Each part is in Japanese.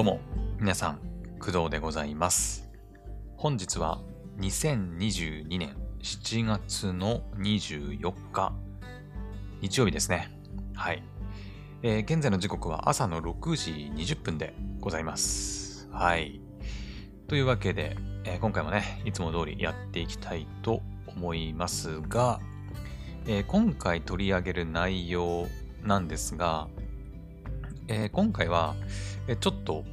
どうも、皆さん、工藤でございます。本日は2022年7月の24日、日曜日ですね。はい。えー現在の時刻は朝の6時20分でございます。はい。というわけで、えー今回もね、いつも通りやっていきたいと思いますが、えー今回取り上げる内容なんですが、えー今回は、えーちょっと、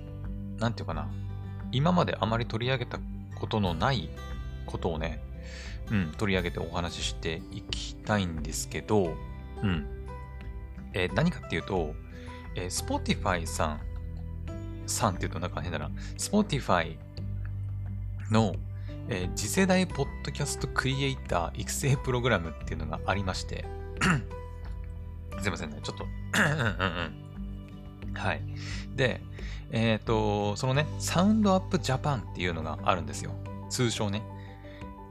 なんていうかな、今まであまり取り上げたことのないことをね、うん、取り上げてお話ししていきたいんですけど、うん。えー何かっていうと、えー Spotify さん、さんっていうとなんか変だな、Spotify の、えー次世代ポッドキャストクリエイター育成プログラムっていうのがありまして、すいませんね、ちょっと、うんうんうん。はい。で、えっ、と、そのね、サウンドアップジャパンっていうのがあるんですよ。通称ね。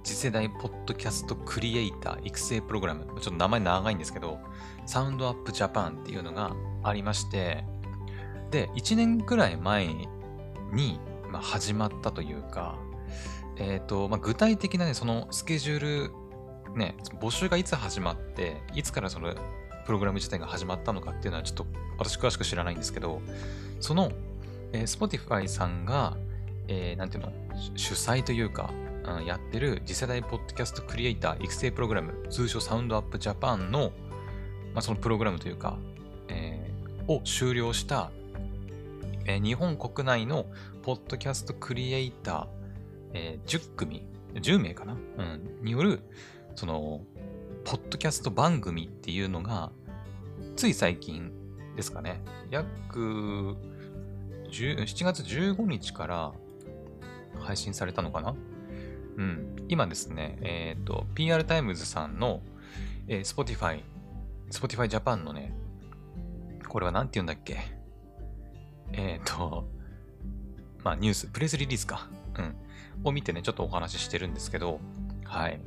次世代ポッドキャストクリエイター育成プログラム。ちょっと名前長いんですけど、サウンドアップジャパンっていうのがありまして、で、1年くらい前に、まあ、始まったというか、えっ、と、まあ、具体的なね、そのスケジュール、ね、募集がいつ始まって、いつからそのプログラム自体が始まったのかっていうのはちょっと私詳しく知らないんですけど、その、えー Spotify さんが、えーなんていうの、主催というか、うんやってる次世代ポッドキャストクリエイター育成プログラム、通称サウンドアップジャパンの、まあ、そのプログラムというか、えーを終了した、えー日本国内のポッドキャストクリエイター、えー10組、10名かな、うん、による、その、ポッドキャスト番組っていうのが、つい最近ですかね、約7月15日から配信されたのかなうん。今ですね、えっ、と、PR タイムズさんの、えー Spotify、Spotify Japan のね、これは何て言うんだっけえっ、と、まあニュース、プレスリリースか。うん。を見てね、ちょっとお話ししてるんですけど、はい。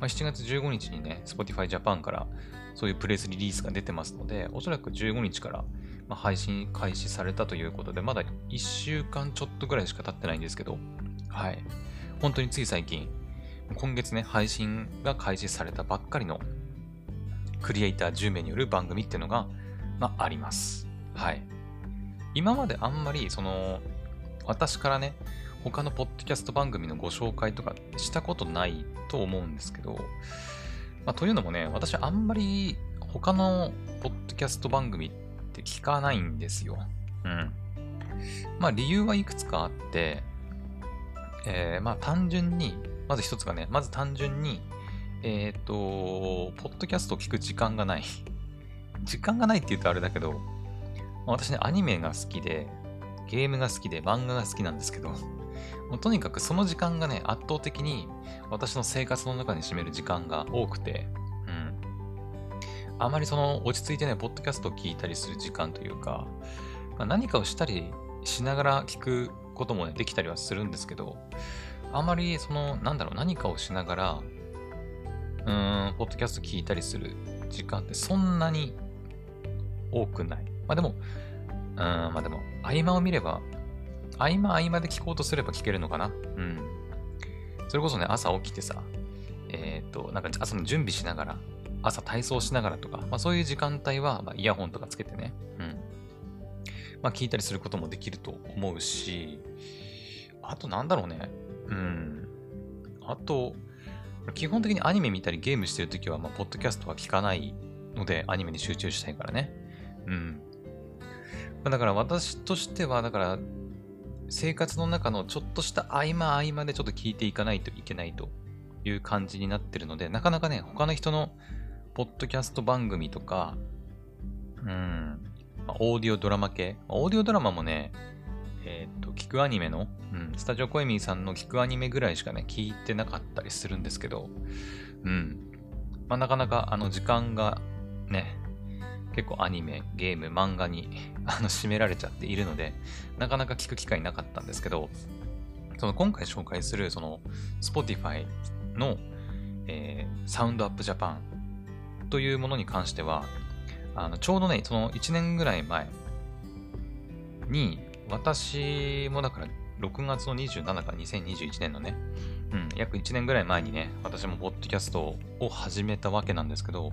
まあ、7月15日にね、Spotify Japan からそういうプレスリリースが出てますので、おそらく15日から、配信開始されたということで、まだ1週間ちょっとぐらいしか経ってないんですけど、はい。本当につい最近、今月ね、配信が開始されたばっかりのクリエイター10名による番組っていうのが、まあ、あります。はい。今まであんまり、その、私からね、他のポッドキャスト番組のご紹介とかしたことないと思うんですけど、まあ、というのもね、私あんまり他のポッドキャスト番組って聞かないんですよ。うん。まあ理由はいくつかあって、えーまあ単純に、まず一つがね、まず単純に、えっ、と、ポッドキャストを聞く時間がない。時間がないって言うとあれだけど、私ね、アニメが好きで、ゲームが好きで、漫画が好きなんですけど、もうとにかくその時間がね、圧倒的に私の生活の中に占める時間が多くて、うん。あまりその落ち着いてね、ポッドキャストを聞いたりする時間というか、まあ何かをしたりしながら聞くこともね、できたりはするんですけど、あまりその、なんだろう、何かをしながら、うーん、ポッドキャスト聞いたりする時間ってそんなに多くない。まあでも、うん、まあでも、合間を見れば、合間合間で聞こうとすれば聞けるのかな？うん。それこそね、朝起きてさ、えっ、と、なんか朝の準備しながら、朝体操しながらとか、まあそういう時間帯は、まあ、イヤホンとかつけてね、うん。まあ聞いたりすることもできると思うし、あとなんだろうね、うん。あと、基本的にアニメ見たりゲームしてるときは、まあ、ポッドキャストは聞かないので、アニメに集中したいからね。うん。まだから私としては、だから、生活の中のちょっとした合間合間でちょっと聞いていかないといけないという感じになってるので、なかなかね、他の人のポッドキャスト番組とか、うん、まあオーディオドラマ系、まあオーディオドラマもね、えっ、と、聞くアニメの、うん、スタジオコエミーさんの聞くアニメぐらいしかね、聞いてなかったりするんですけど、うん。まあ、なかなか、あの、時間がね、結構アニメ、ゲーム、漫画に あの占められちゃっているので、なかなか聞く機会なかったんですけど、その今回紹介する、その、Spotify の、えーサウンドアップジャパンというものに関しては、あのちょうどね、その1年ぐらい前に、私もだから6月の27日2021年のね、うん、約1年ぐらい前にね、私もポッドキャストを始めたわけなんですけど、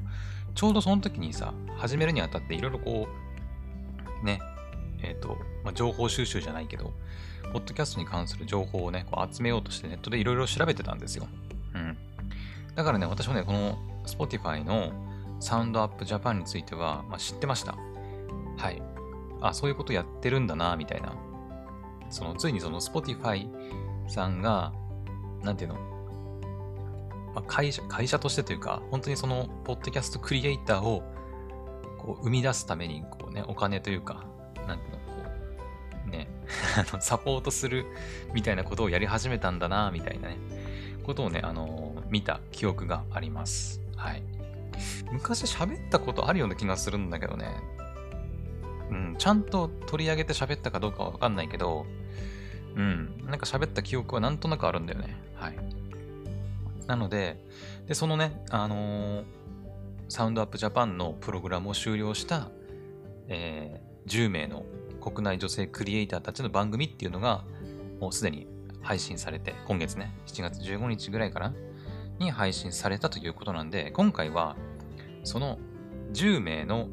ちょうどその時にさ、始めるにあたっていろいろこう、ね、えっ、ー、と、まあ、情報収集じゃないけど、ポッドキャストに関する情報をね、こう集めようとしてネットでいろいろ調べてたんですよ。うん。だからね、私もね、この Spotify のサウンドアップジャパンについては、まあ、知ってました。はい。あ、そういうことやってるんだな、みたいな。その、ついにその Spotify さんが、なんていうの、まあ、会社、会社としてというか、本当にその、ポッドキャストクリエイターを、こう、生み出すために、こうね、お金というか、なんていうの、こう、ね、サポートするみたいなことをやり始めたんだな、みたいなね、ことをね、あの、見た記憶があります。はい。昔喋ったことあるような気がするんだけどね。うん、ちゃんと取り上げて喋ったかどうかはわかんないけど、うん、なんか喋った記憶はなんとなくあるんだよね。はい。なので、で、そのね、あのー、サウンドアップジャパンのプログラムを終了した、えー、10名の国内女性クリエイターたちの番組っていうのが、もうすでに配信されて、今月ね、7月15日ぐらいかなに配信されたということなんで、今回は、その10名の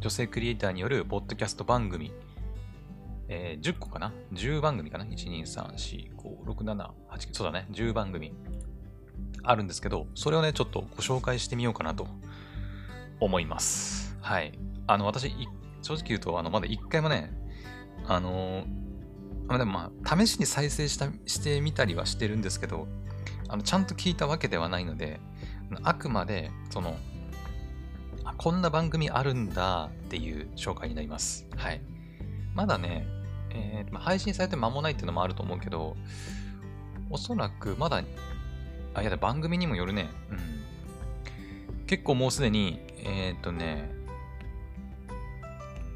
女性クリエイターによるポッドキャスト番組、えー、10個かな ?10 番組かな ?1,2,3,4,5,6,7,8,9、そうだね。10番組あるんですけど、それをね、ちょっとご紹介してみようかなと思います。はい。あの、私、正直言うと、あの、まだ1回もね、あのー、でもまあ、試しに再生したしてみたりはしてるんですけど、あのちゃんと聞いたわけではないので、あくまで、その、こんな番組あるんだっていう紹介になります。はい。まだね、えー、配信されて間もないっていうのもあると思うけど、おそらくまだ、あ、いや、番組にもよるね。うん。結構もうすでに、えっ、とね、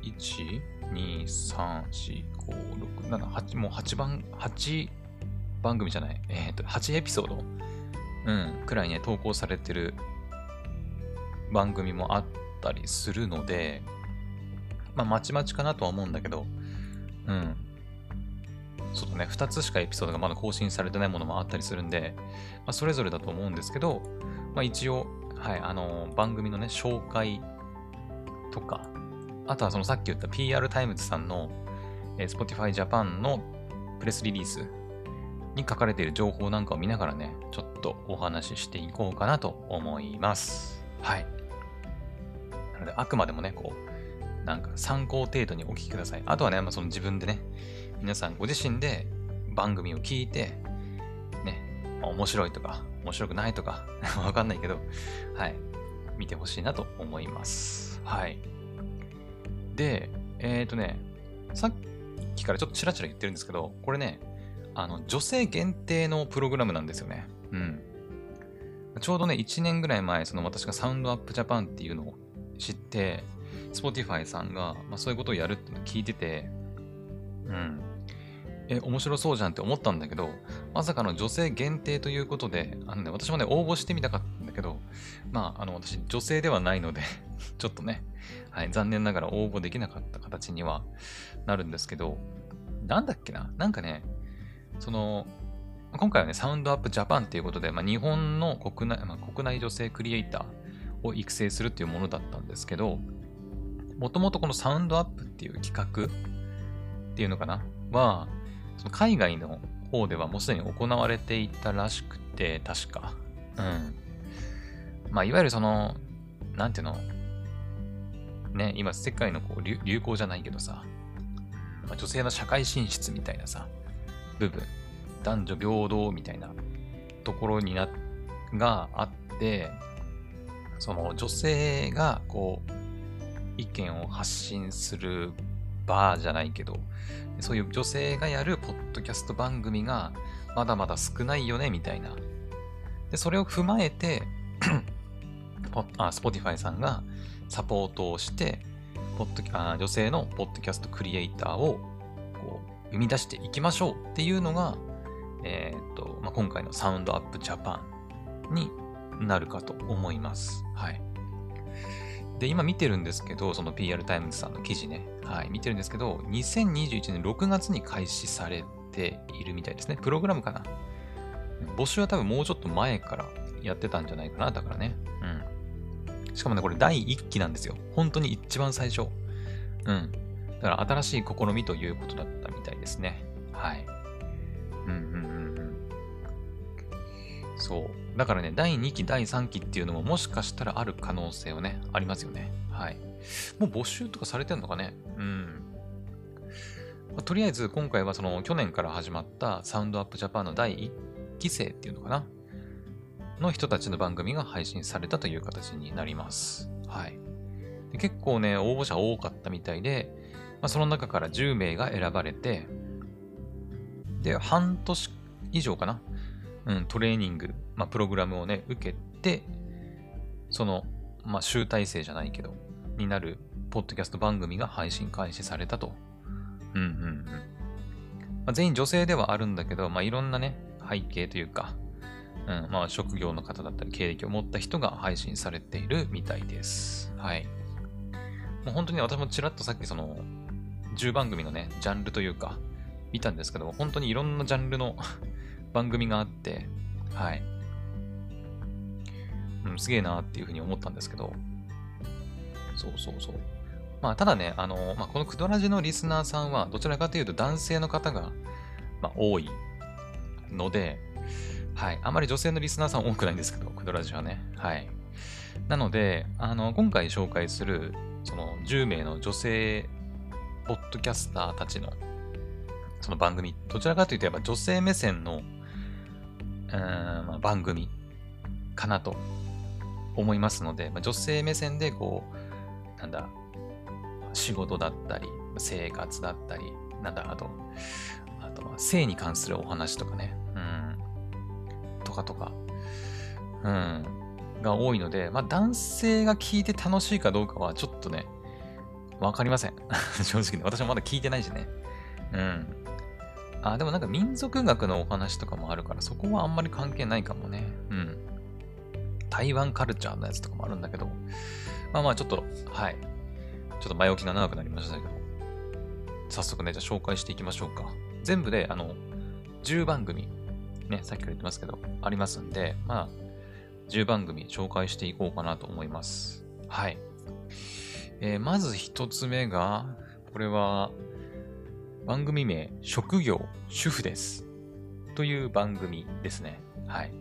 1、2、3、4、5、6、7、8、もう8番、8番組じゃない、えっ、と、8エピソード、うん、くらいね、投稿されてる番組もあったりするので、まあ、まちまちかなとは思うんだけど、うん。そうだね、2つしかエピソードがまだ更新されてないものもあったりするんで、まあ、それぞれだと思うんですけど、まあ、一応、はい、あのー、番組のね、紹介とか、あとはそのさっき言った PR タイムズさんの、えー、Spotify Japan のプレスリリースに書かれている情報なんかを見ながらね、ちょっとお話ししていこうかなと思います。はい。なので、あくまでもね、こう、なんか参考程度にお聞きください。あとはね、まあ、その自分でね、皆さんご自身で番組を聞いて、ね、面白いとか、面白くないとか、わかんないけど、はい、見てほしいなと思います。はい。で、えっ、ー、とね、さっきからちょっとチラチラ言ってるんですけど、これね、あの、女性限定のプログラムなんですよね。うん。ちょうどね、1年ぐらい前、その私がサウンドアップジャパンっていうのを知って、Spotify さんが、まあ、そういうことをやるって聞いてて、うん。え、面白そうじゃんって思ったんだけど、まさかの女性限定ということで、あのね、私もね、応募してみたかったんだけど、まあ、あの、私、女性ではないので ちょっとね、はい、残念ながら応募できなかった形にはなるんですけど、なんだっけななんかね、その、今回はね、サウンドアップジャパンっていうことで、まあ、日本の国内、まあ、国内女性クリエイターを育成するっていうものだったんですけど、もともとこのサウンドアップっていう企画っていうのかな？は、その海外の方ではもうすでに行われていたらしくて、確か。うん。まあ、いわゆるその、なんていうの、ね、今世界のこう流行じゃないけどさ、ま、女性の社会進出みたいなさ、部分、男女平等みたいなところにな、があって、その女性がこう、意見を発信するバーじゃないけど、そういう女性がやるポッドキャスト番組がまだまだ少ないよね、みたいな。で、それを踏まえて あ、Spotify さんがサポートをして、ポッドあ女性のポッドキャストクリエイターをこう生み出していきましょうっていうのが、えー、っと、まあ、今回のサウンドアップジャパンになるかと思います。はい。で、今見てるんですけど、その PR タイムズさんの記事ね。はい、見てるんですけど、2021年6月に開始されているみたいですね。プログラムかな。募集は多分もうちょっと前からやってたんじゃないかな。だからね。うん。しかもね、これ第1期なんですよ。本当に一番最初。うん。だから新しい試みということだったみたいですね。はい。うんうん。そう。だからね、第2期、第3期っていうのももしかしたらある可能性はね、ありますよね。はい。もう募集とかされてんのかね？うん。まあ、とりあえず今回はその去年から始まったサウンドアップジャパンの第1期生っていうのかな？の人たちの番組が配信されたという形になります。はい。で結構ね、応募者多かったみたいで、まあ、その中から10名が選ばれて、で、半年以上かな？うん、トレーニング、まあ、プログラムをね、受けて、その、まあ、集大成じゃないけど、になる、ポッドキャスト番組が配信開始されたと。うんうんうん。まあ、全員女性ではあるんだけど、まあ、いろんなね、背景というか、うん、まあ、職業の方だったり、経歴を持った人が配信されているみたいです。はい。もう本当に私もちらっとさっきその、10番組のね、ジャンルというか、見たんですけど、本当にいろんなジャンルの番組があって、はい。うん、すげえなっていうふうに思ったんですけど、そうそうそう。まあ、ただね、あの、まあ、このクドラジのリスナーさんは、どちらかというと男性の方が、まあ、多いので、はい。あまり女性のリスナーさん多くないんですけど、クドラジはね。はい。なので、あの、今回紹介する、その10名の女性ポッドキャスターたちの、その番組、どちらかというとやっぱ女性目線の、まあ、番組かなと思いますので、まあ、女性目線でこう、なんだ、仕事だったり、生活だったり、なんだ、あと、あとは性に関するお話とかね、うん、とかとか、うん、が多いので、まあ男性が聞いて楽しいかどうかはちょっとね、わかりません。正直ね、私もまだ聞いてないしね。うん。あ、でもなんか民族学のお話とかもあるから、そこはあんまり関係ないかもね。うん。台湾カルチャーのやつとかもあるんだけど、まあまあちょっと、はい。ちょっと前置きが長くなりましたけど、早速ね、じゃあ紹介していきましょうか。全部で、あの、10番組、ね、さっきから言ってますけど、ありますんで、まあ、10番組紹介していこうかなと思います。はい。えー、まず一つ目が、これは、番組名、職業、主婦です。という番組ですね。はい。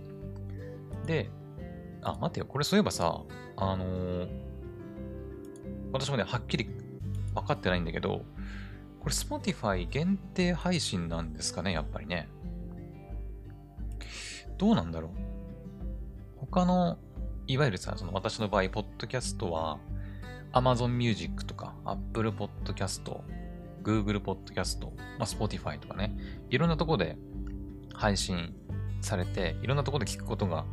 で、あ、待てよ。これそういえばさ、あのー、私もね、はっきり分かってないんだけど、これ Spotify 限定配信なんですかね、やっぱりね。どうなんだろう。他の、いわゆるさ、その私の場合、ポッドキャストは、Amazon Music とか Apple Podcast、Google Podcast、まあ、Spotify とかね、いろんなとこで配信されて、いろんなとこで聞くことが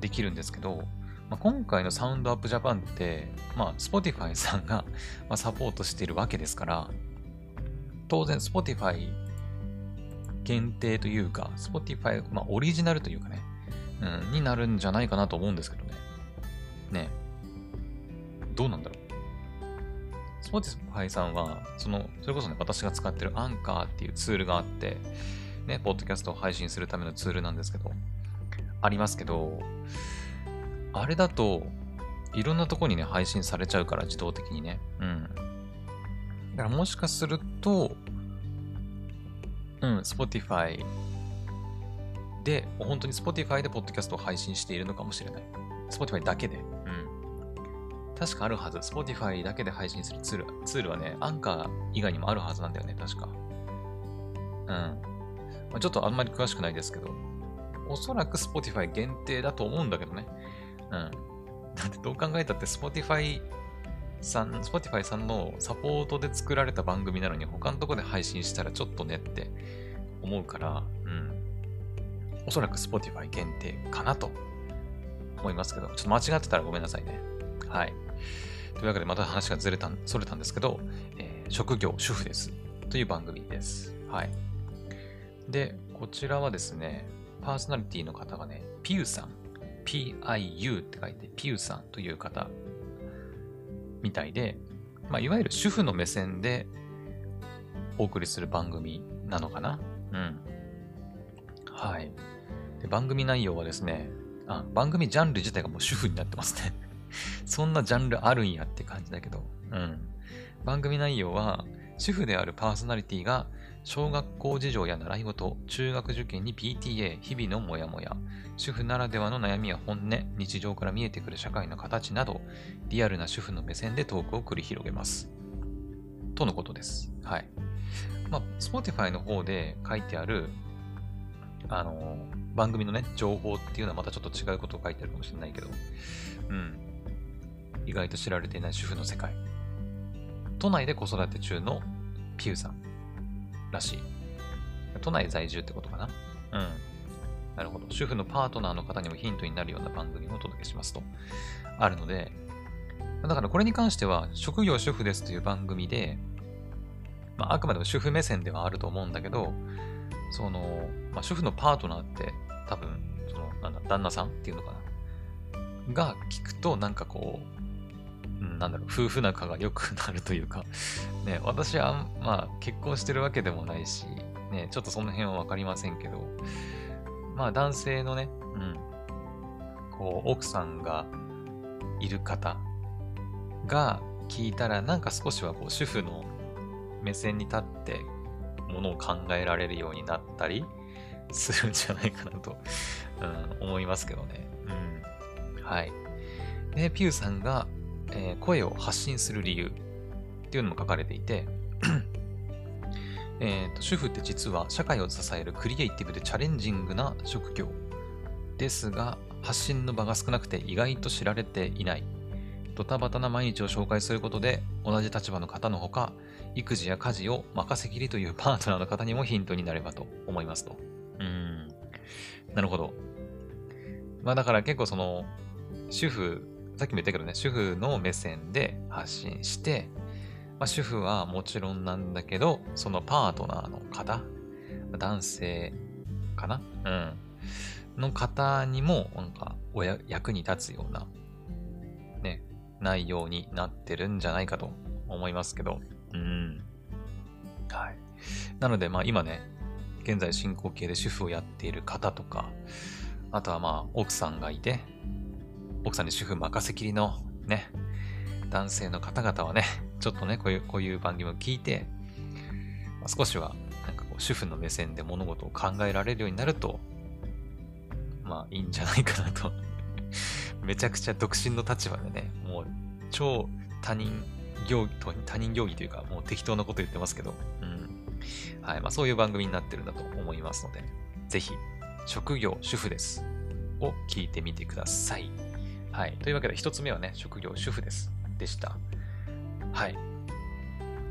できるんですけど、まあ、今回のサウンドアップジャパンって、まあ、Spotify さんがまサポートしているわけですから、当然 Spotify 限定というか、Spotify、まあ、オリジナルというかね、うん、になるんじゃないかなと思うんですけどね。ねどうなんだろう？Spotify さんは、その、それこそね、私が使ってるアンカーっていうツールがあって、ね、ポッドキャストを配信するためのツールなんですけど、ありますけど、あれだと、いろんなとこにね、配信されちゃうから、自動的にね。うん。だからもしかすると、うん、Spotify で、本当に Spotify でポッドキャストを配信しているのかもしれない。Spotify だけで。確かあるはず。Spotify だけで配信するツール。ツールはね、アンカー以外にもあるはずなんだよね、確か。うん。まあ、ちょっとあんまり詳しくないですけど、おそらく Spotify 限定だと思うんだけどね。うん。だってどう考えたって Spotify さん、Spotify さんのサポートで作られた番組なのに他のとこで配信したらちょっとねって思うから、うん。おそらく Spotify 限定かなと思いますけど、ちょっと間違ってたらごめんなさいね。はい。というわけでまた話がずれた、それたんですけど、えー、職業主婦です。という番組です。はい。で、こちらはですね、パーソナリティの方がね、ピューさん、P-I-U って書いて、ピューさんという方みたいで、まあ、いわゆる主婦の目線でお送りする番組なのかなうん。はい。で番組内容はですねあ、番組ジャンル自体がもう主婦になってますねそんなジャンルあるんやって感じだけど、うん。番組内容は、主婦であるパーソナリティが小学校事情や習い事、中学受験に PTA、日々のモヤモヤ、主婦ならではの悩みや本音、日常から見えてくる社会の形など、リアルな主婦の目線でトークを繰り広げます。とのことです。はい。まあ、Spotify の方で書いてある、あの、番組のね、情報っていうのはまたちょっと違うことを書いてあるかもしれないけど、うん。意外と知られていない主婦の世界。都内で子育て中のピューさん。らしい。都内在住ってことかな？うん。なるほど。主婦のパートナーの方にもヒントになるような番組をお届けしますと。あるので、だからこれに関しては、職業主婦ですという番組で、まあ、あくまでも主婦目線ではあると思うんだけど、その、まあ、主婦のパートナーって多分、その、なんだ、旦那さんっていうのかな？が聞くと、なんかこう、なんだろう、夫婦仲が良くなるというか、ね、私は、まあ、結婚してるわけでもないし、ね、ちょっとその辺はわかりませんけど、まあ、男性のね、うん、こう、奥さんがいる方が聞いたら、なんか少しはこう、主婦の目線に立ってものを考えられるようになったりするんじゃないかなと、うん、思いますけどね。うん。はい。で、ピューさんがえー、声を発信する理由っていうのも書かれていて えと主婦って実は社会を支えるクリエイティブでチャレンジングな職業ですが発信の場が少なくて意外と知られていないドタバタな毎日を紹介することで同じ立場の方のほか育児や家事を任せきりというパートナーの方にもヒントになればと思いますと。うん。なるほど。まあだから結構その主婦さっきも言ったけどね、主婦の目線で発信して、まあ、主婦はもちろんなんだけど、そのパートナーの方、男性かなうん。の方にも、なんか、おや役に立つような、ね、内容になってるんじゃないかと思いますけど、うん。はい。なので、まあ今ね、現在進行形で主婦をやっている方とか、あとはまあ奥さんがいて、奥さんに主婦任せきりのね、男性の方々はね、ちょっとね、こういう、こういう番組を聞いて、まあ、少しは、なんかこう、主婦の目線で物事を考えられるようになると、まあ、いいんじゃないかなと めちゃくちゃ独身の立場でね、もう、超他人行儀、他人行儀というか、もう適当なこと言ってますけど、うん。はい。まあ、そういう番組になってるんだと思いますので、ぜひ、職業主婦です。を聞いてみてください。はい。というわけで、一つ目はね、職業主婦です。でした。はい。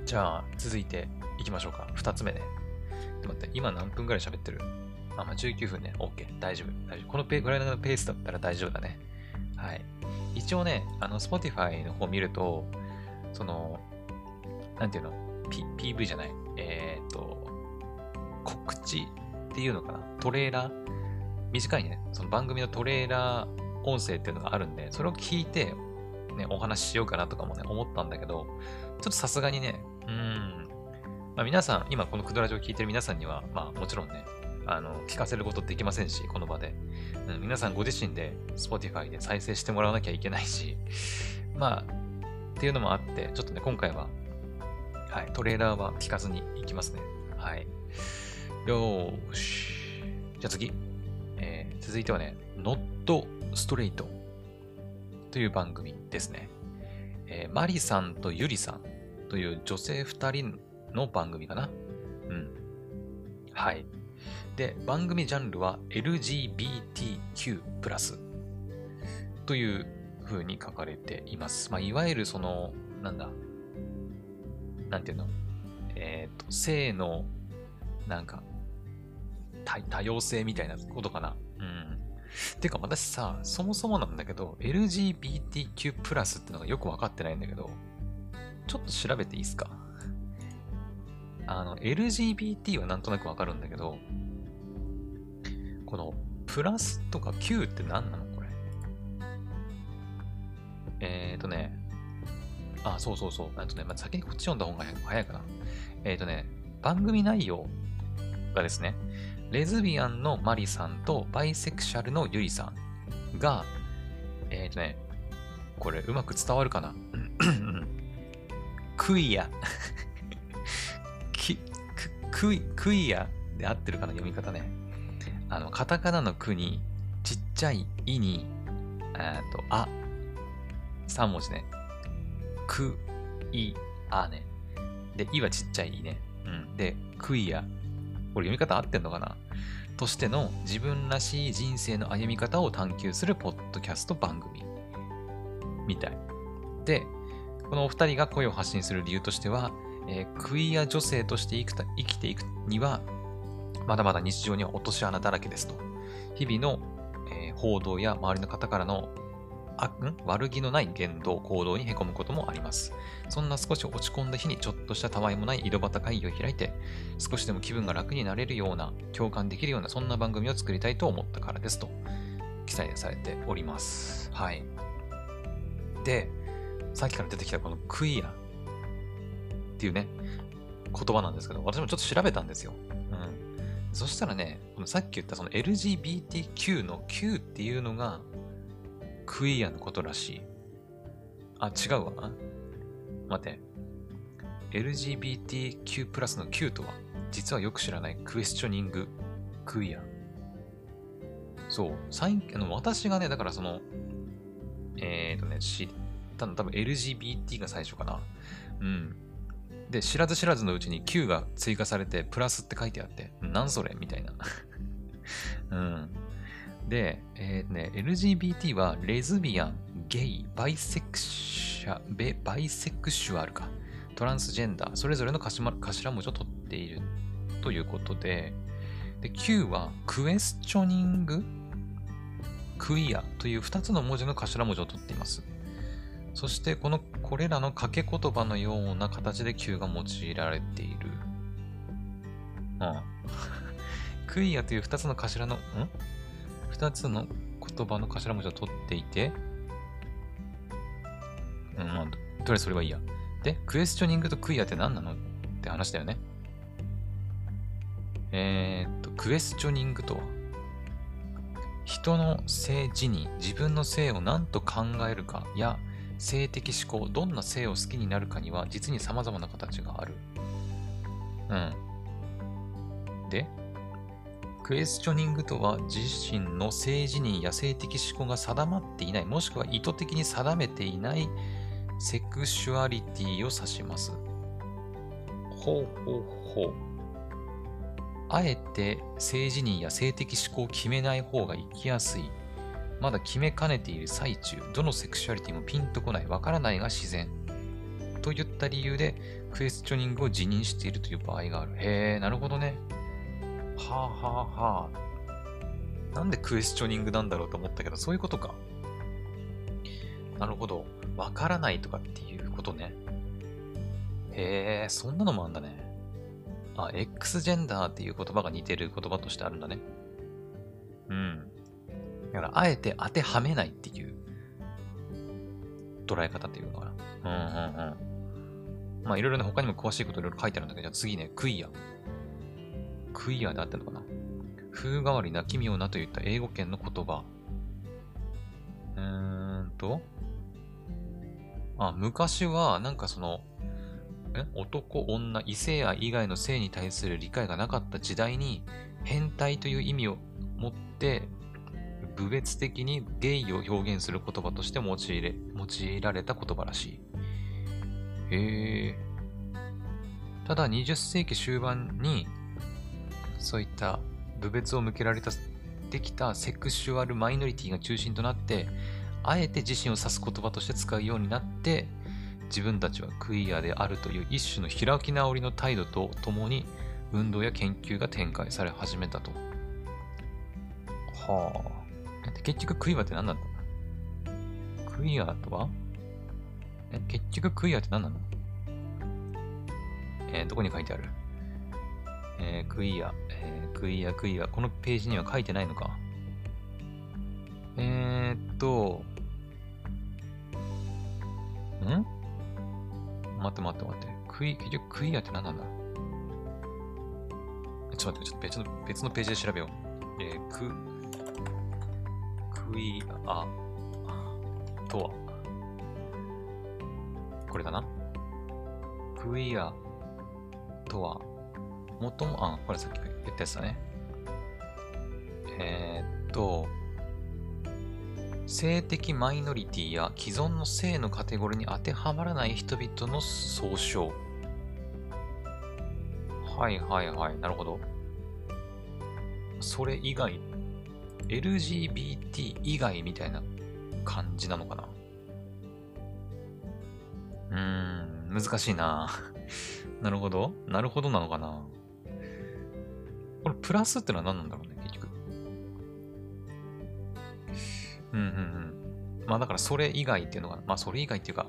じゃあ、続いていきましょうか。二つ目ね。待って、今何分ぐらい喋ってる？あ、まあ、19分ね。OK。大丈夫。大丈夫。このペぐらいのペースだったら大丈夫だね。はい。一応ね、あの、Spotify の方見ると、その、なんていうの、P、PV じゃない。えっ、と、告知っていうのかな？トレーラー？短いね。その番組のトレーラー音声っていうのがあるんで、それを聞いて、ね、お話ししようかなとかもね、思ったんだけど、ちょっとさすがにね、うん、まあ、皆さん、今このクドラジオを聞いてる皆さんには、まあもちろんね、あの、聞かせることできませんし、この場で。うん、皆さんご自身で Spotify で再生してもらわなきゃいけないし、まあ、っていうのもあって、ちょっとね、今回は、はい、トレーラーは聞かずに行きますね。はい。よーし。じゃあ次。えー、続いてはね、Not ストレートという番組ですね。えー、マリさんとユリさんという女性2人の番組かな。うん。はい。で、番組ジャンルは LGBTQ+, という風に書かれています。まあ、いわゆるその、なんだ、なんていうの、えっ、ー、と、性の、なんか、多様性みたいなことかな。てか私さ、そもそもなんだけど、LGBTQ+, ってのがよくわかってないんだけど、ちょっと調べていいですか？あの、LGBT はなんとなくわかるんだけど、この、プラスとか Q って何なの？これ。えーとね、あ、そうそうそう。なんとね、まあ、先にこっち読んだ方が早いかな。えっ、ー、とね、番組内容がですね、レズビアンのマリさんとバイセクシャルのユイさんが、えっ、ー、とね、これうまく伝わるかな？クイアきクイ、クイアで合ってるかな？読み方ね。あの、カタカナのクに、ちっちゃいイに、えっと、あ、3文字ね。く、い、あね。で、いはちっちゃいいね。うん。で、クイア。これ読み方合ってんのかな？としての自分らしい人生の歩み方を探求するポッドキャスト番組みたい。で、このお二人が声を発信する理由としては、えー、クイア女性として生きていくには、まだまだ日常には落とし穴だらけですと。日々の、えー、報道や周りの方からのあ悪気のない言動、行動にへこむこともあります。そんな少し落ち込んだ日にちょっとしたたわいもない井戸端会議を開いて、少しでも気分が楽になれるような、共感できるような、そんな番組を作りたいと思ったからですと、記載されております。はい。で、さっきから出てきたこのクイアっていうね、言葉なんですけど、私もちょっと調べたんですよ。うん。そしたらね、このさっき言ったその LGBTQ の Q っていうのが、クイアのことらしい。あ、違うわ。待って。LGBTQ プラスの Q とは、実はよく知らないクエスチョニングクイア。そう。最あの私がね、だからその、えっ、ー、とね、知ったの多分 LGBT が最初かな。うん。で、知らず知らずのうちに Q が追加されて、プラスって書いてあって、なんそれ？みたいな。うん。で、えー、ね、LGBT はレズビアン、ゲイ、バイセクシャ、ベバイセクシュアルか、トランスジェンダー、それぞれの頭頭文字を取っているということで、で Q はクエスチョニング、クイアという2つの文字の頭文字を取っています。そしてこのこれらの掛け言葉のような形で Q が用いられている。うん。クイアという2つの頭の、ん？2つの言葉の頭文字を取っていて、うん、まあ、とりあえずそれはいいや。で、クエスチョニングとクイアって何なのって話だよね。えー、っと、クエスチョニングとは、人の性自認、自分の性を何と考えるかや、性的思考、どんな性を好きになるかには、実に様々な形がある。うん。で、クエスチョニングとは自身の性自認や性的思考が定まっていない、もしくは意図的に定めていないセクシュアリティを指します。ほうほうほう。あえて性自認や性的思考を決めない方が生きやすい。まだ決めかねている最中、どのセクシュアリティもピンとこない、わからないが自然。といった理由でクエスチョニングを辞任しているという場合がある。へえ、なるほどね。はあはあはあ。なんでクエスチョニングなんだろうと思ったけど、そういうことか。なるほど。わからないとかっていうことね。へえ、そんなのもあんだね。あ、X ジェンダーっていう言葉が似てる言葉としてあるんだね。うん。だから、あえて当てはめないっていう捉え方っていうのかな。うんうんうん。まあ、いろいろね、他にも詳しいこといろいろ書いてあるんだけど、じゃあ次ね、クイア。クイアであったのかな？風変わりな奇妙なといった英語圏の言葉。うーんと？あ、昔は、なんかその、え？男、女、異性愛以外の性に対する理解がなかった時代に、変態という意味を持って、部別的にゲイを表現する言葉として用いれ用いられた言葉らしい。へえ。ただ20世紀終盤にそういった部別を向けられたできたセクシュアルマイノリティが中心となって、あえて自身を指す言葉として使うようになって、自分たちはクイアであるという一種の開き直りの態度とともに運動や研究が展開され始めたと。はあ。結局クイアって何なんだ？クイアとは？え結局クイアって何なの？えー、どこに書いてある？えー、クイア、えー、クイア、クイア。このページには書いてないのか。えー、っと、ん？待って待って待って。クイ、結局クイアって何なんだ？ちょっと待って、ちょっと別の別のページで調べよう。えー、ク、クイアとは、これかなクイアとは、もとも、あ、これさっき言ったやつだね。えー、っと、性的マイノリティや既存の性のカテゴリーに当てはまらない人々の総称。はいはいはい、なるほど。それ以外、LGBT 以外みたいな感じなのかなうーん、難しいな。なるほど。なるほどなのかな。これプラスってのは何なんだろうね、結局。うんうんうん。まあだからそれ以外っていうのが、まあそれ以外っていうか、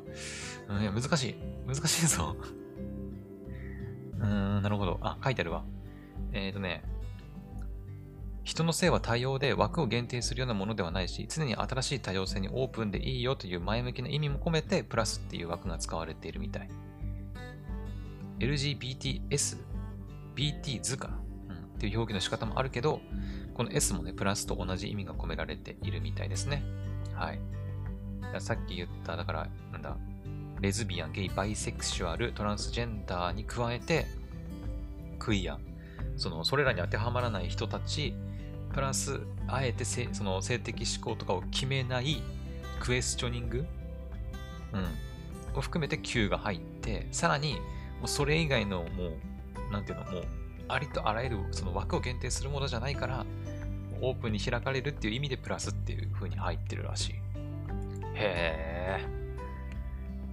うん、いや難しい。難しいぞ。うーん、なるほど。あ、書いてあるわ。えっ、ー、とね、人の性は多様で枠を限定するようなものではないし、常に新しい多様性にオープンでいいよという前向きな意味も込めて、プラスっていう枠が使われているみたい。LGBTS、BT 図かな、っていう表記の仕方もあるけど、この S もね、プラスと同じ意味が込められているみたいですね。はい。さっき言った、だから、なんだ、レズビアン、ゲイ、バイセクシュアル、トランスジェンダーに加えて、クイア、その、それらに当てはまらない人たち、プラス、あえて性その性的思考とかを決めないクエスチョニング、うん、を含めて Q が入って、さらに、もうそれ以外のもう、なんていうの、もう、ありとあらゆるその枠を限定するものじゃないから、オープンに開かれるっていう意味でプラスっていう風に入ってるらしい。へえ。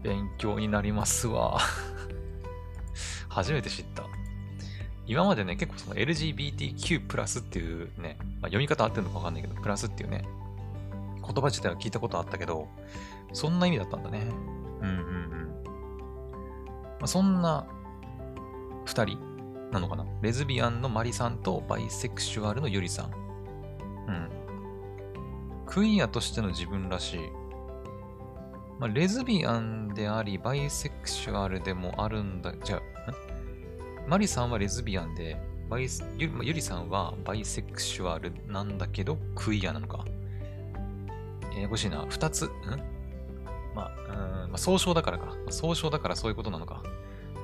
勉強になりますわ。初めて知った。今までね、結構その LGBTQ プラスっていうね、まあ、読み方合ってるのかわかんないけど、プラスっていうね、言葉自体は聞いたことあったけど、そんな意味だったんだね。うんうんうん。まあ、そんな二人なのかな？レズビアンのマリさんとバイセクシュアルのユリさん。うん。クイアとしての自分らしい。まあ、レズビアンであり、バイセクシュアルでもあるんだ。じゃあ、マリさんはレズビアンで、バイゆゆりさんはバイセクシュアルなんだけど、クイアなのか。ややこしいな。二つ、ん？まあ、うん、まあ、総称だからか。総称だからそういうことなのか。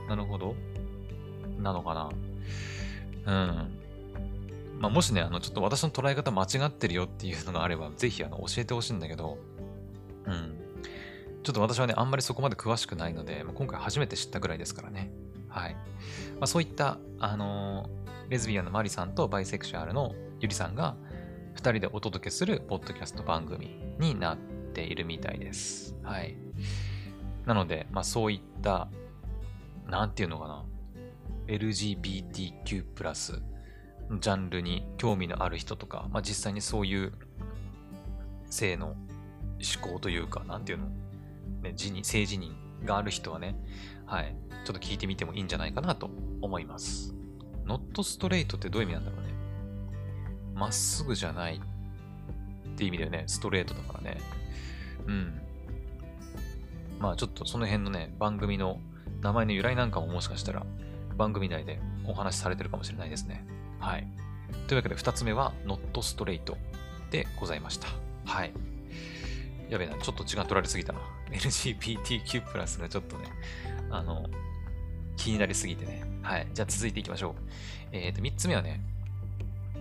なるほど。なのかな。うん。まあ、もしね、あの、ちょっと私の捉え方間違ってるよっていうのがあれば、ぜひ、あの、教えてほしいんだけど、うん。ちょっと私はね、あんまりそこまで詳しくないので、今回初めて知ったぐらいですからね。はい。まあ、そういった、あのー、レズビアンのマリさんとバイセクシュアルのユリさんが2人でお届けするポッドキャスト番組になっているみたいです。はい。なので、まあ、そういった、なんていうのかな、LGBTQ+, ジャンルに興味のある人とか、まあ、実際にそういう性の思考というか、なんていうの、ね、自認、性自認がある人はね、はい。ちょっと聞いてみてもいいんじゃないかなと思います。not straight ってどういう意味なんだろうね。まっすぐじゃないって意味だよね。ストレートだからね。うん。まあちょっとその辺のね、番組の名前の由来なんかももしかしたら番組内でお話しされてるかもしれないですね。はい。というわけで2つ目は not straight でございました。はい。やべえな、ちょっと時間取られすぎたな。LGBTQ+, がちょっとね、あの、気になりすぎてね。はい。じゃあ続いていきましょう。えっ、ー、と、3つ目はね、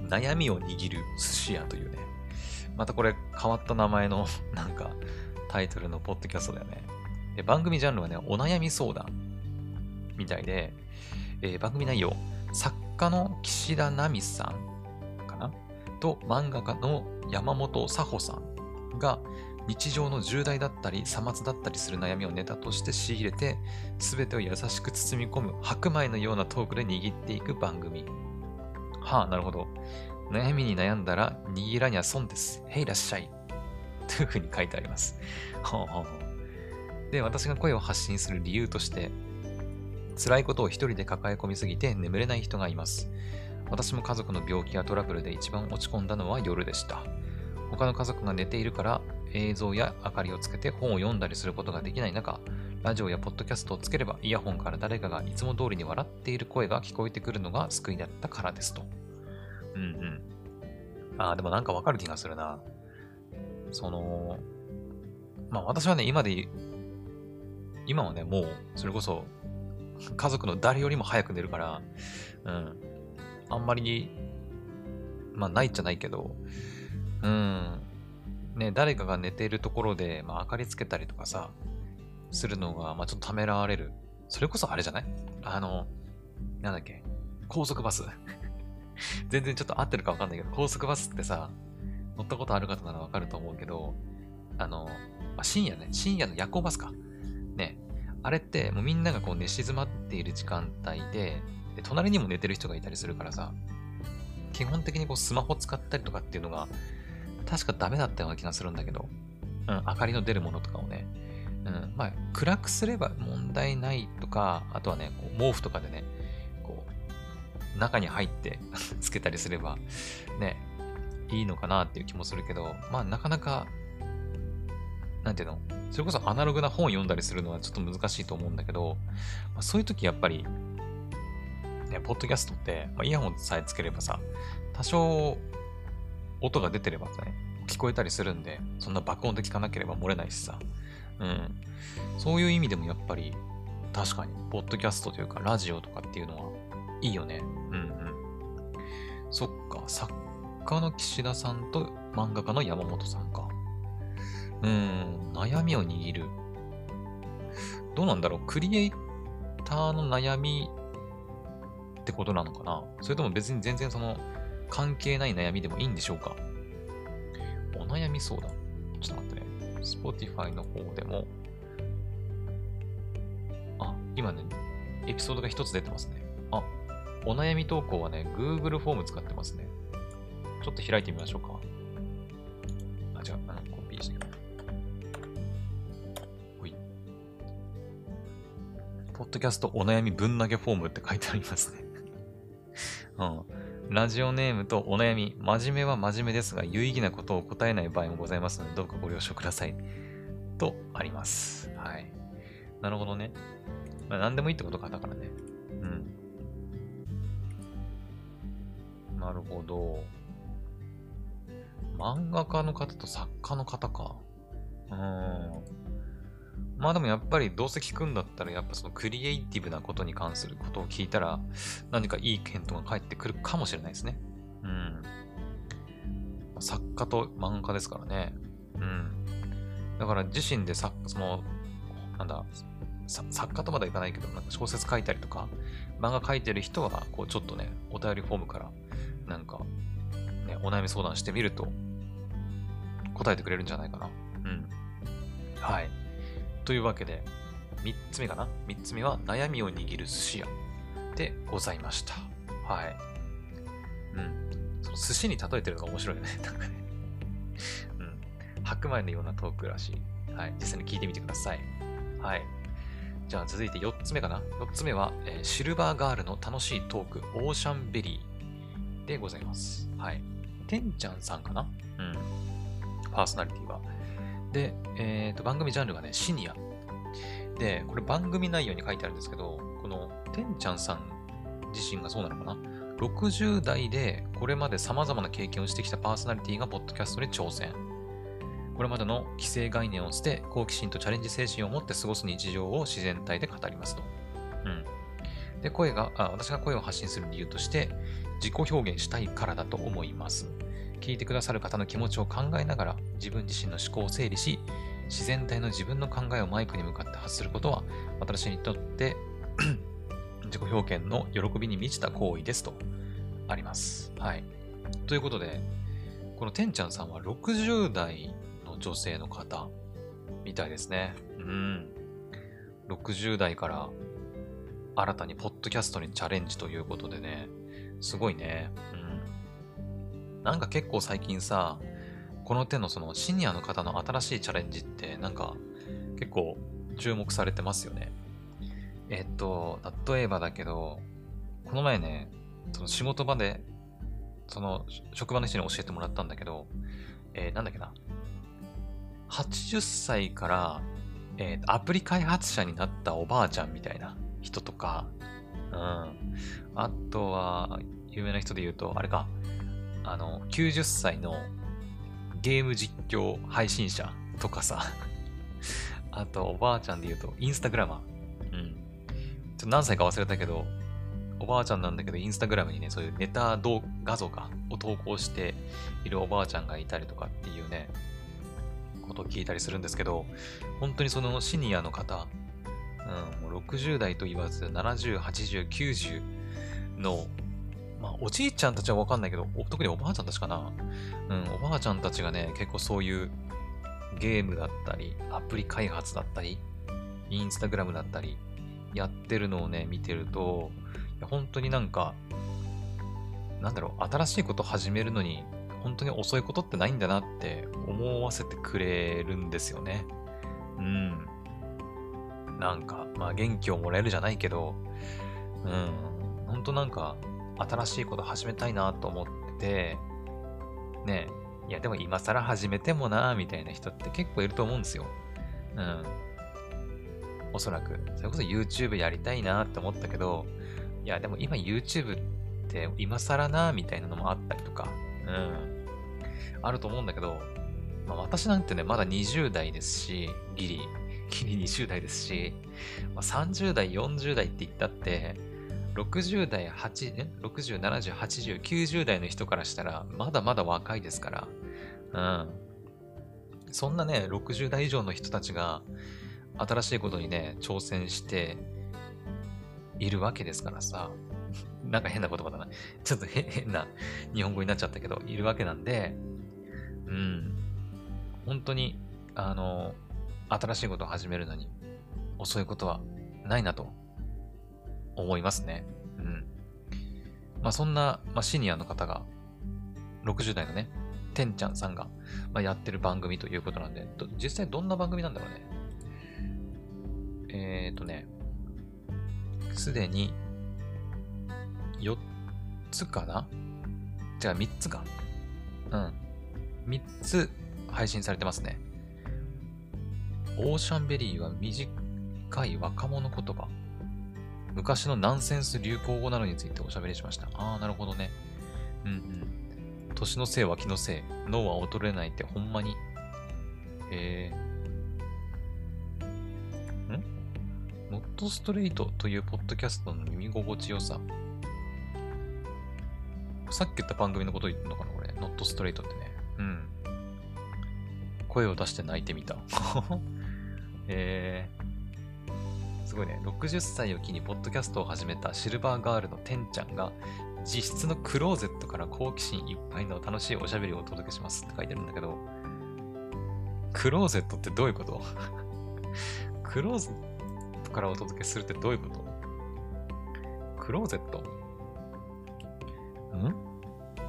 悩みを握る寿司屋というね、またこれ変わった名前の なんかタイトルのポッドキャストだよね。で番組ジャンルはね、お悩み相談みたいで、えー、番組内容、作家の岸田奈美さんかな？と漫画家の山本佐穂さんが日常の重大だったり、さまつだったりする悩みをネタとして仕入れて、すべてを優しく包み込む白米のようなトークで握っていく番組。はあ、なるほど。悩みに悩んだら、握らには損です。へいらっしゃい。というふうに書いてあります。はあはあ、で、私が声を発信する理由として、辛いことを一人で抱え込みすぎて眠れない人がいます。私も家族の病気やトラブルで一番落ち込んだのは夜でした。他の家族が寝ているから映像や明かりをつけて本を読んだりすることができない中、ラジオやポッドキャストをつければ、イヤホンから誰かがいつも通りに笑っている声が聞こえてくるのが救いだったからですと。うんうん。ああ、でもなんかわかる気がするな。その、まあ私はね、今で、今はね、もう、それこそ、家族の誰よりも早く寝るから、うん。あんまり、まあないじゃないけど、うん。ね、誰かが寝ているところで、まあ明かりつけたりとかさ、するのが、まあちょっとためらわれる。それこそあれじゃない？あの、なんだっけ？高速バス 全然ちょっと合ってるかわかんないけど、高速バスってさ、乗ったことある方ならわかると思うけど、あの、あ深夜ね、深夜の夜行バスか。ね。あれってもうみんながこう寝静まっている時間帯で、で隣にも寝てる人がいたりするからさ、基本的にこうスマホ使ったりとかっていうのが、確かダメだったような気がするんだけど、うん、明かりの出るものとかをね、うん、まあ、暗くすれば問題ないとか、あとはね、こう毛布とかでね、こう、中に入って つけたりすれば、ね、いいのかなっていう気もするけど、まあ、なかなかなんていうのそれこそアナログな本読んだりするのはちょっと難しいと思うんだけど、まあ、そういう時やっぱり、ね、ポッドキャストって、まあ、イヤホンさえつければさ、多少音が出てればね、聞こえたりするんで、そんな爆音で聞かなければ漏れないしさ。うん。そういう意味でもやっぱり、確かに、ポッドキャストというか、ラジオとかっていうのはいいよね。うんうん。そっか、作家の岸田さんと漫画家の山本さんか。うん、悩みを握る。どうなんだろうクリエイターの悩みってことなのかなそれとも別に全然その関係ない悩みでもいいんでしょうかお悩み相談。ちょっと待ってね。Spotify の方でも。あ、今ね、エピソードが一つ出てますね。あ、お悩み投稿はね、Google フォーム使ってますね。ちょっと開いてみましょうか。ポッドキャストお悩みぶん投げフォームって書いてありますね うん。ラジオネームとお悩み、真面目は真面目ですが、有意義なことを答えない場合もございますので、どうかご了承ください。と、あります。はい。なるほどね。まあ、何でもいいってことか、だからね。うん。なるほど。漫画家の方と作家の方か。うん。まあでもやっぱりどうせ聞くんだったらやっぱそのクリエイティブなことに関することを聞いたら何かいい検討が返ってくるかもしれないですね。うん。作家と漫画家ですからね。うん。だから自身でさ、その、なんだ、作家とまではいかないけど、なんか小説書いたりとか、漫画書いてる人は、こうちょっとね、お便りフォームから、なんか、ね、お悩み相談してみると、答えてくれるんじゃないかな。うん。はい。というわけで、3つ目かな ?3 つ目は悩みを握る寿司屋でございました。はい。うん。その寿司に例えてるのが面白いよね。なんかね。うん。白米のようなトークらしい。はい。実際に聞いてみてください。はい。じゃあ続いて4つ目かな ?4 つ目は、えー、シルバーガールの楽しいトーク、オーシャンベリーでございます。はい。てんちゃんさんかな？うん。パーソナリティは。で、え、ー、と、番組ジャンルがね、シニア。で、これ番組内容に書いてあるんですけど、この、てんちゃんさん自身がそうなのかな ?60 代でこれまで様々な経験をしてきたパーソナリティがポッドキャストに挑戦。これまでの既成概念を捨て、好奇心とチャレンジ精神を持って過ごす日常を自然体で語りますと。うん。で、声が、あ私が声を発信する理由として、自己表現したいからだと思います。聞いてくださる方の気持ちを考えながら自分自身の思考を整理し、自然体の自分の考えをマイクに向かって発することは、私にとって 自己表現の喜びに満ちた行為ですとあります。はい。ということで、このてんちゃんさんは60代の女性の方みたいですね。うん。60代から新たにポッドキャストにチャレンジということでね、すごいね。なんか結構最近さ、この手のそのシニアの方の新しいチャレンジってなんか結構注目されてますよね。えっと、例えばだけど、この前ね、その仕事場で、その職場の人に教えてもらったんだけど、えー、なんだっけな。80歳からえー、アプリ開発者になったおばあちゃんみたいな人とか、うん。あとは、有名な人で言うと、あれか、あの、90歳のゲーム実況配信者とかさ、あと、おばあちゃんで言うと、インスタグラマー。うん。ちょっと何歳か忘れたけど、おばあちゃんなんだけど、インスタグラムにね、そういうネタ動画像かを投稿しているおばあちゃんがいたりとかっていうね、ことを聞いたりするんですけど、本当にそのシニアの方、うん、もう60代と言わず、70、80、90の、まあ、おじいちゃんたちはわかんないけど、特におばあちゃんたちかな。うん、おばあちゃんたちがね、結構そういうゲームだったり、アプリ開発だったり、インスタグラムだったり、やってるのをね、見てると、本当になんか、なんだろう、新しいこと始めるのに、本当に遅いことってないんだなって思わせてくれるんですよね。うん。なんか、まあ元気をもらえるじゃないけど、うん。本当なんか、新しいこと始めたいなと思って、ねいやでも今更始めてもなみたいな人って結構いると思うんですよ。うん。おそらく。それこそ YouTube やりたいなって思ったけど、いやでも今 YouTube って今更なみたいなのもあったりとか、うん。あると思うんだけど、まあ、私なんてね、まだ20代ですし、ギリ、ギリ20代ですし、まあ、30代、40代って言ったって、60代、8、え ?60、70、80、90代の人からしたら、まだまだ若いですから、うん。そんなね、60代以上の人たちが、新しいことにね、挑戦しているわけですからさ、なんか変な言葉だな。ちょっと変な日本語になっちゃったけど、いるわけなんで、うん。本当に、あの、新しいことを始めるのに遅いことはないなと思いますね。うん。まあそんな、まあ、シニアの方が、60代のね、てんちゃんさんが、まあ、やってる番組ということなんで、実際どんな番組なんだろうね。えっ、ー、とね、すでに4つかな？じゃあ3つか。うん。3つ配信されてますね。オーシャンベリーは短い若者言葉。昔のナンセンス流行語などについておしゃべりしました。ああ、なるほどね。うんうん。年のせいは気のせい。脳は衰えないってほんまに。へえ。ん？ノットストレートというポッドキャストの耳心地よさ。さっき言った番組のこと言ってんのかなこれ。ノットストレートってね。うん。声を出して泣いてみた。えー、すごいね。60歳を機にポッドキャストを始めたシルバーガールのてんちゃんが、実質のクローゼットから好奇心いっぱいの楽しいおしゃべりをお届けしますって書いてるんだけど、クローゼットってどういうこと？クローゼットからお届けするってどういうこと？クローゼット？ん？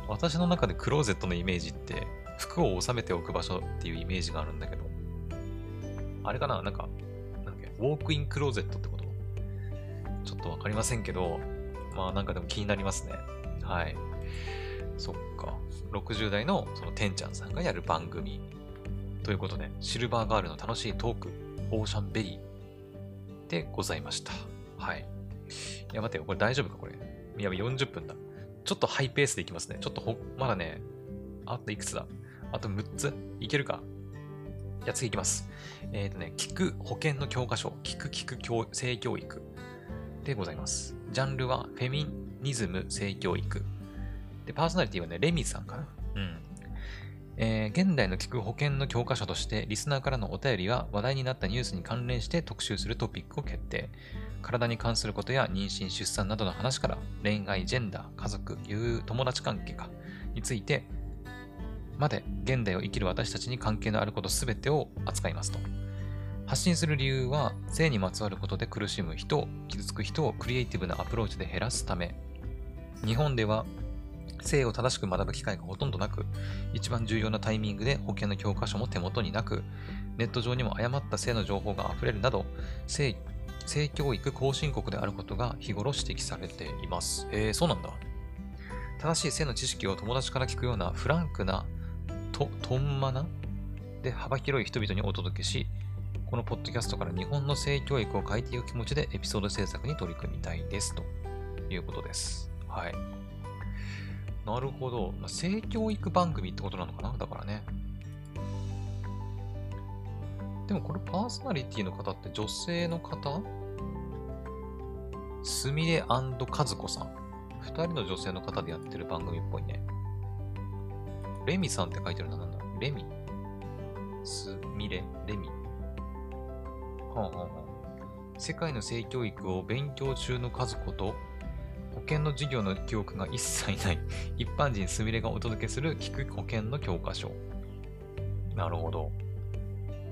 私の中でクローゼットのイメージって、服を収めておく場所っていうイメージがあるんだけど、あれかな？なんか、ォークインクローゼットってこと？ちょっとわかりませんけど、まあなんかでも気になりますね。はい。そっか。60代のそのてんちゃんさんがやる番組。ということで、シルバーガールの楽しいトーク、オーシャンベリーでございました。はい。いや、待てよ。これ大丈夫か？これ。いや、40分だ。ちょっとハイペースでいきますね。ちょっとほ、まだね、あといくつだ？あと6つ？いけるか？じゃあ次いきます。えっ、ー、とね、聞く保険の教科書、聞く聞く教性教育でございます。ジャンルはフェミニズム性教育。で、パーソナリティはね、レミさんかな。うん。えー、現代の聞く保険の教科書として、リスナーからのお便りは話題になったニュースに関連して特集するトピックを決定。体に関することや妊娠、出産などの話から恋愛、ジェンダー、家族、友達関係かについてまで現代を生きる私たちに関係のあることすべてを扱いますと。発信する理由は性にまつわることで苦しむ人、傷つく人をクリエイティブなアプローチで減らすため、日本では性を正しく学ぶ機会がほとんどなく、一番重要なタイミングで保険の教科書も手元になく、ネット上にも誤った性の情報が溢れるなど、性性教育後進国であることが日頃指摘されています。えー、そうなんだ。正しい性の知識を友達から聞くようなフランクなと、とんまな？で幅広い人々にお届けし、このポッドキャストから日本の性教育を変えていく気持ちでエピソード制作に取り組みたいですということです。はい。なるほど。まあ、性教育番組ってことなのかな？だからね。でもこれパーソナリティの方って女性の方？すみれ和子さん。二人の女性の方でやってる番組っぽいね。レミさんって書いてあるのなんだ？レミ？すみれ？レミ？はあはあはあ。世界の性教育を勉強中の和子と保険の授業の記憶が一切ない一般人すみれがお届けする聞く保険の教科書。なるほど。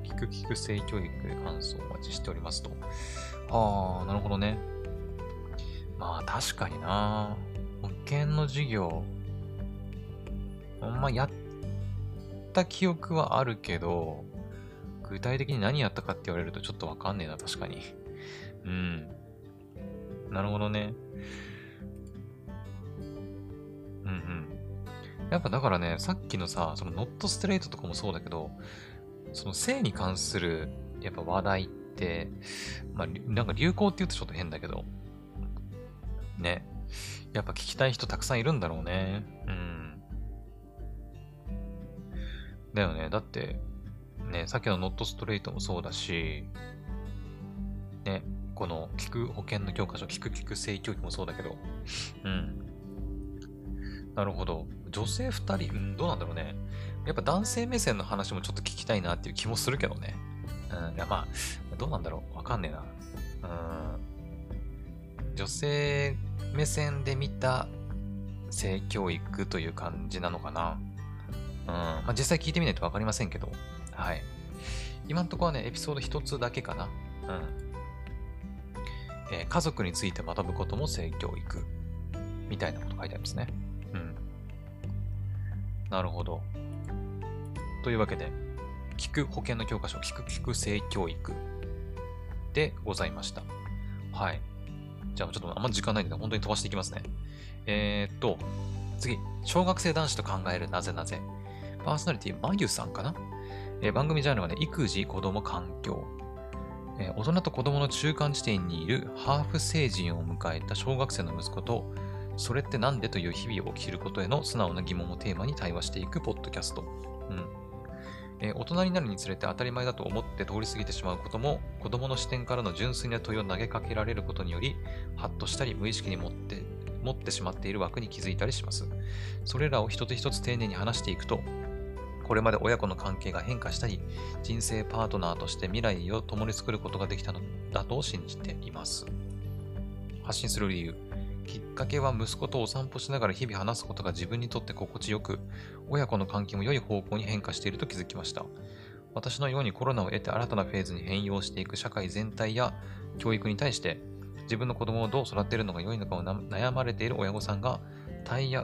聞く聞く性教育で感想をお待ちしておりますと。ああ、なるほどね。まあ確かにな。保険の授業、ほんまやった記憶はあるけど、具体的に何やったかって言われるとちょっとわかんねえな、確かに。うん。なるほどね。うんうん。やっぱだからね、さっきのさ、そのノットストレートとかもそうだけど、その性に関するやっぱ話題って、まあ、なんか流行って言うとちょっと変だけど、ね。やっぱ聞きたい人たくさんいるんだろうね。うん。だよね。だって、ね、さっきのノットストレートもそうだし、ね、この聞く保険の教科書、聞く聞く性教育もそうだけど、うん。なるほど。女性二人、うん、どうなんだろうね。やっぱ男性目線の話もちょっと聞きたいなっていう気もするけどね。うん、いやまあ、どうなんだろう。わかんねえな。うん。女性目線で見た性教育という感じなのかな。うん。まあ、実際聞いてみないとわかりませんけど。はい。今んとこはね、エピソード一つだけかな。うん。えー、家族について学ぶことも性教育。みたいなこと書いてありますね。うん。なるほど。というわけで、聞く保険の教科書、聞く聞く性教育でございました。はい。じゃあちょっとあんま時間ないんで、本当に飛ばしていきますね。えー、っと、次、小学生男子と考えるなぜなぜ。パーソナリティ、まゆさんかな、えー、番組ジャンルはね、育児、子供、環境。えー、大人と子供の中間地点にいるハーフ成人を迎えた小学生の息子と、それってなんでという日々を生きることへの素直な疑問をテーマに対話していくポッドキャスト。うん。えー、大人になるにつれて当たり前だと思って通り過ぎてしまうことも、子供の視点からの純粋な問いを投げかけられることにより、ハッとしたり無意識に持って持ってしまっている枠に気づいたりします。それらを一つ一つ丁寧に話していくと、これまで親子の関係が変化したり、人生パートナーとして未来を共に作ることができたのだと信じています。発信する理由。きっかけは息子とお散歩しながら日々話すことが自分にとって心地よく、親子の関係も良い方向に変化していると気づきました。私のようにコロナを得て新たなフェーズに変容していく社会全体や教育に対して自分の子供をどう育てるのが良いのかを悩まれている親御さんが対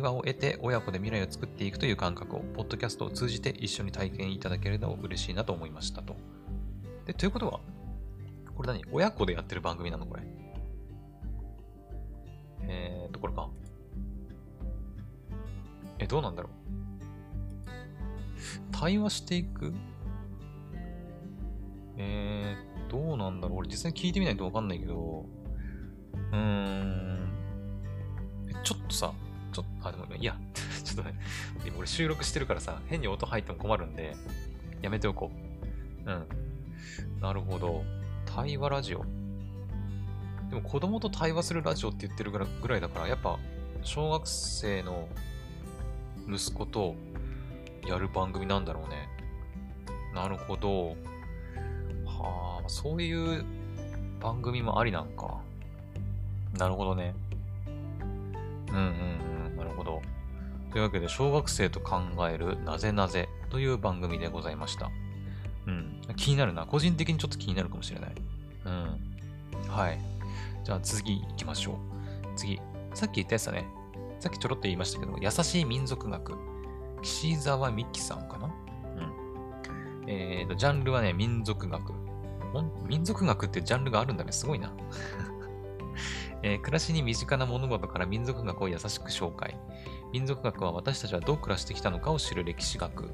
話を得て親子で未来を作っていくという感覚をポッドキャストを通じて一緒に体験いただけるのを嬉しいなと思いましたと。で、ということは、これ何？親子でやってる番組なの？これ。えーと、これか。え、どうなんだろう？対話していく？えー、どうなんだろう？俺実際に聞いてみないとわかんないけど、うーん。ちょっとさ、ちょっと、あ、でも、いや、ちょっとね、今俺収録してるからさ、変に音入っても困るんで、やめておこう。うん。なるほど。対話ラジオ。でも子供と対話するラジオって言ってるぐらいだから、やっぱ小学生の息子とやる番組なんだろうね。なるほど。はあ、そういう番組もありなんか。なるほどね。うんうんうん、なるほど。というわけで、小学生と考えるなぜなぜという番組でございました。うん。気になるな。個人的にちょっと気になるかもしれない。うん。はい。じゃあ次行きましょう。次。さっき言ったやつだね。さっきちょろっと言いましたけど、優しい民族学。岸沢美希さんかなうん。えーと、ジャンルはね、民族学。民族学ってジャンルがあるんだね。すごいな。えー、暮らしに身近な物事から民族学を優しく紹介。民族学は私たちはどう暮らしてきたのかを知る歴史学。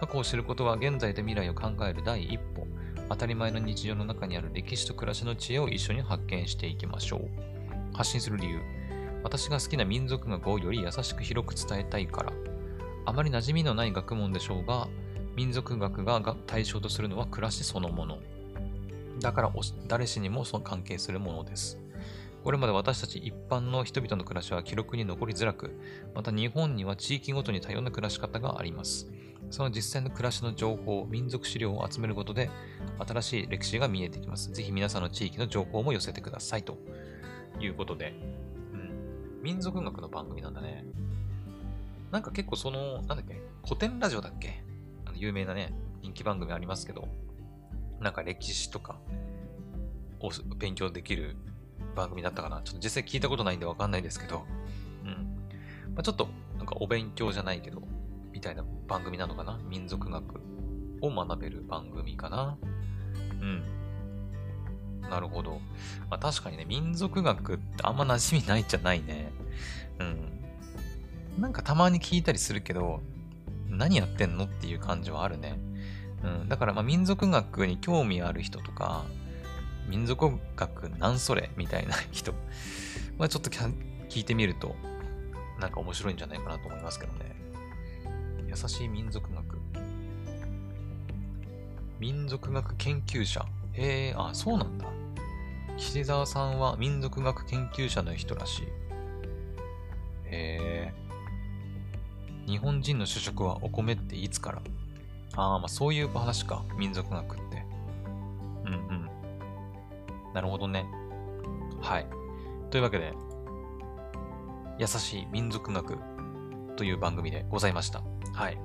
過去を知ることは現在と未来を考える第一歩。当たり前の日常の中にある歴史と暮らしの知恵を一緒に発見していきましょう。発信する理由。私が好きな民族学をより優しく広く伝えたいから。あまり馴染みのない学問でしょうが、民族学が対象とするのは暮らしそのもの。だから誰しにもその関係するものです。これまで私たち一般の人々の暮らしは記録に残りづらく、また日本には地域ごとに多様な暮らし方があります。その実際の暮らしの情報、民族資料を集めることで、新しい歴史が見えてきます。ぜひ皆さんの地域の情報も寄せてください。ということで、うん。民族学の番組なんだね。なんか結構その、なんだっけ、古典ラジオだっけ？あの有名なね、人気番組ありますけど、なんか歴史とかを勉強できる番組だったかな。ちょっと実際聞いたことないんでわかんないですけど、うん。まあ、ちょっと、なんかお勉強じゃないけど、みたいな番組なのかな民族学を学べる番組かなうん。なるほど。まあ確かにね、民族学ってあんま馴染みないじゃないね。うん。なんかたまに聞いたりするけど、何やってんのっていう感じはあるね。うん。だからまあ民族学に興味ある人とか、民族学なんそれみたいな人はちょっと聞いてみると、なんか面白いんじゃないかなと思いますけどね。優しい民族学。民族学研究者。へえ、あ、そうなんだ。岸沢さんは民族学研究者の人らしい。へえ。日本人の主食はお米っていつから？ああ、まあそういう話か。民族学って。なるほどね。はい。というわけで、優しい民族学という番組でございました。はい。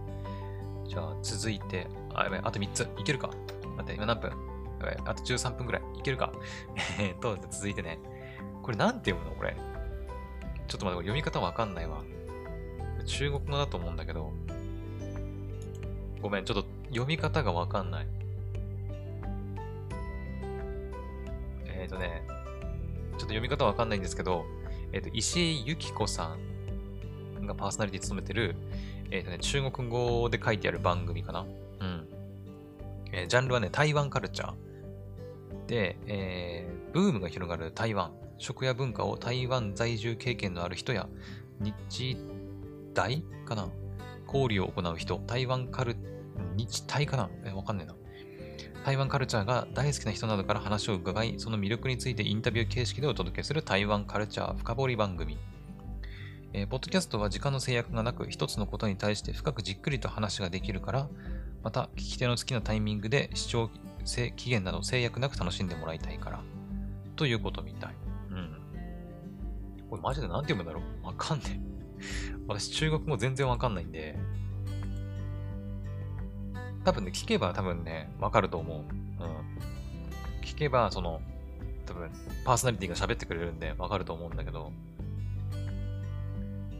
じゃあ、続いて、あ、やばい、あと3つ。いけるか？待って、今何分？やばい、あと13分くらい。いけるか？えっと、続いてね。これなんて読むの？これ。ちょっと待って、読み方わかんないわ。中国語だと思うんだけど。ごめん、ちょっと読み方がわかんない。えっ、ー、とね、ちょっと読み方わかんないんですけど、えっ、ー、と、石井由紀子さんがパーソナリティ務めてる、えっ、ー、とね、中国語で書いてある番組かな。うん。え、ジャンルはね、台湾カルチャー。で、えー、ブームが広がる台湾。食や文化を台湾在住経験のある人や、日大かな交流を行う人、台湾カル、日大かなえ、わかんねえな。台湾カルチャーが大好きな人などから話を伺い、その魅力についてインタビュー形式でお届けする台湾カルチャー深掘り番組。えー、ポッドキャストは時間の制約がなく、一つのことに対して深くじっくりと話ができるから、また、聞き手の好きなタイミングで視聴期限など制約なく楽しんでもらいたいから、ということみたい。うん。これマジで何て読むんだろう？わかんねえ。私、中国語全然わかんないんで、多分ね、聞けば多分ね、わかると思う。うん。聞けば、その、多分、パーソナリティが喋ってくれるんでわかると思うんだけど、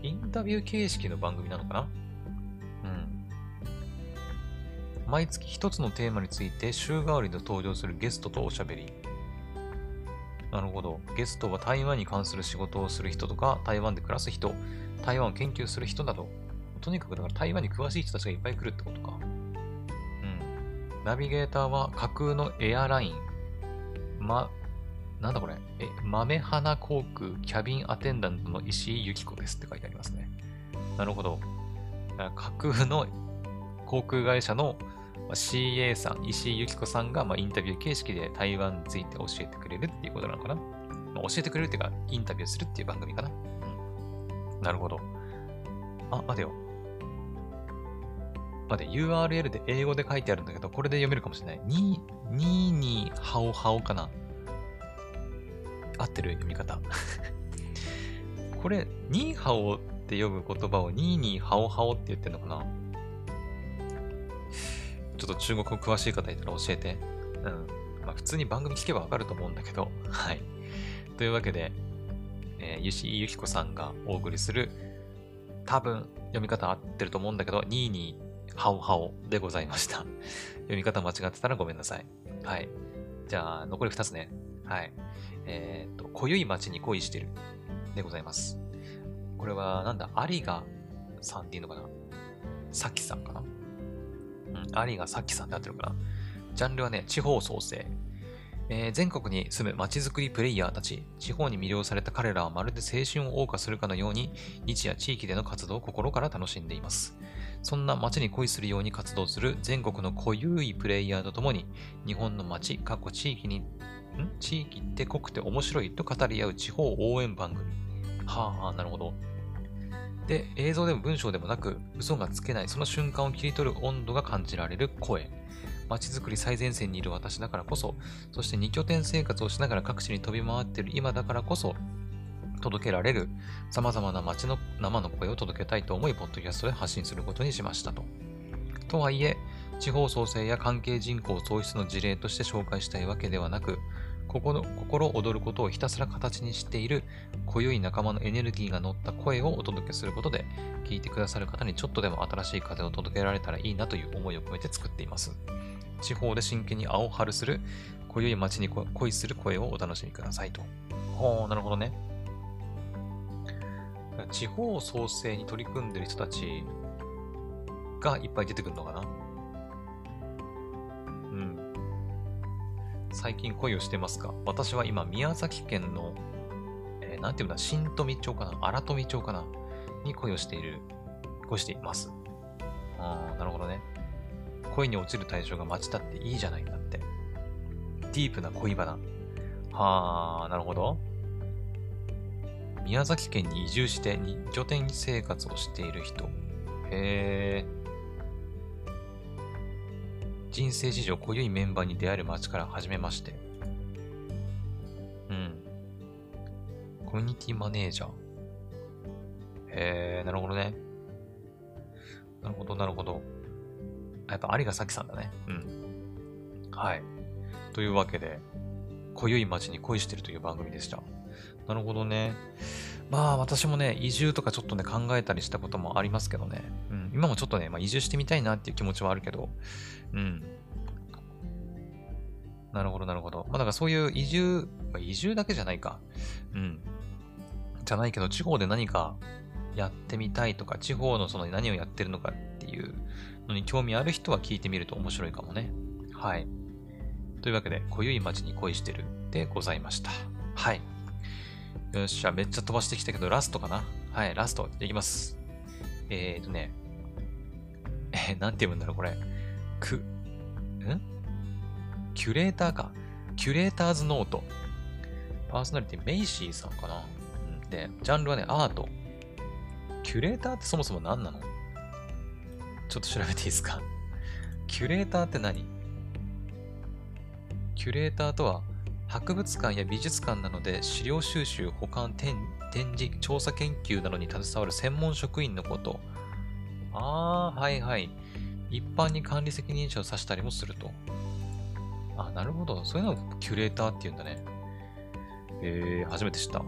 インタビュー形式の番組なのかな？うん。毎月一つのテーマについて週替わりで登場するゲストとおしゃべり。なるほど。ゲストは台湾に関する仕事をする人とか、台湾で暮らす人、台湾を研究する人など、とにかくだから台湾に詳しい人たちがいっぱい来るってことか。ナビゲーターは架空のエアライン、ま、なんだこれ？え、豆花航空キャビンアテンダントの石井由紀子ですって書いてありますね。なるほど。架空の航空会社の CA さん、石井由紀子さんがまインタビュー形式で台湾について教えてくれるっていうことなのかな、まあ、教えてくれるっていうか、インタビューするっていう番組かな？うん。なるほど。あ、待てよ。待て、URL で英語で書いてあるんだけど、これで読めるかもしれない。に、にに、はおはおかな。合ってる読み方。これ、ニーハオって読む言葉をニーニーハオハオって言ってんのかな？ちょっと中国語詳しい方いたら教えて。うん。まあ普通に番組聞けばわかると思うんだけど。はい。というわけで、えー、ゆしゆきこさんがお送りする、多分読み方合ってると思うんだけど、ニーニーハオハオでございました。読み方間違ってたらごめんなさい。はい。じゃあ、残り2つね。はい。えっ、と、濃ゆい街に恋してるでございます。これは、なんだ、有賀さんっていうのかな？さきさんかな？うん、有賀さきさんって合ってるかな？ジャンルはね、地方創生。えー全国に住む街づくりプレイヤーたち、地方に魅了された彼らはまるで青春を謳歌するかのように、日夜地域での活動を心から楽しんでいます。そんな街に恋するように活動する全国の濃ゆいプレイヤーとともに、日本の街、過去地域に、ん？地域って濃くて面白いと語り合う地方応援番組。はあ、なるほど。で、映像でも文章でもなく、嘘がつけない、その瞬間を切り取る温度が感じられる声。街づくり最前線にいる私だからこそ、そして2拠点生活をしながら各地に飛び回っている今だからこそ、届けられる様々な街の生の声を届けたいと思い、ポッドキャストで発信することにしましたと。とはいえ、地方創生や関係人口創出の事例として紹介したいわけではなく、心心躍ることをひたすら形にしている濃ゆい仲間のエネルギーが乗った声をお届けすることで、聞いてくださる方にちょっとでも新しい風を届けられたらいいなという思いを込めて作っています。地方で真剣に青春する濃ゆい街に恋する声をお楽しみくださいと。ほう、なるほどね。地方創生に取り組んでる人たちがいっぱい出てくるのかな？うん。最近恋をしてますか？私は今、宮崎県の、えーなんていうんだ、新富町かな？荒富町かな？に恋をしている、恋しています。ああ、なるほどね。恋に落ちる対象が町だっていいじゃないんだって。ディープな恋バナ。はあ、なるほど。宮崎県に移住して二拠点生活をしている人。へえ。人生史上濃ゆいメンバーに出会える街から始めまして。うん。コミュニティマネージャー。へえ、なるほどね。なるほど、なるほど。やっぱ有賀咲さんだね。うん。はい。というわけで、濃ゆい街に恋してるという番組でした。なるほどね。まあ私もね、移住とかちょっとね、考えたりしたこともありますけどね。うん、今もちょっとね、まあ、移住してみたいなっていう気持ちはあるけど、うん。なるほど、なるほど。まあだからそういう移住、まあ、移住だけじゃないか。うん。じゃないけど、地方で何かやってみたいとか、地方のその何をやってるのかっていうのに興味ある人は聞いてみると面白いかもね。はい。というわけで、濃ゆい街に恋してるでございました。はい。よっしゃ、めっちゃ飛ばしてきたけど、ラストかな？はい、ラスト、いきます。えーとね、えー、なんて読むんだろう、これ。く、ん？キュレーターか。キュレーターズノート。パーソナリティ、メイシーさんかな？うん、で、ジャンルはね、アート。キュレーターってそもそも何なの？ちょっと調べていいですか？キュレーターって何？キュレーターとは、博物館や美術館などで資料収集、保管、展示、調査研究などに携わる専門職員のこと。ああ、はいはい。一般に管理責任者を指したりもすると。あ、なるほど。そういうのをキュレーターって言うんだね。えー、初めて知った。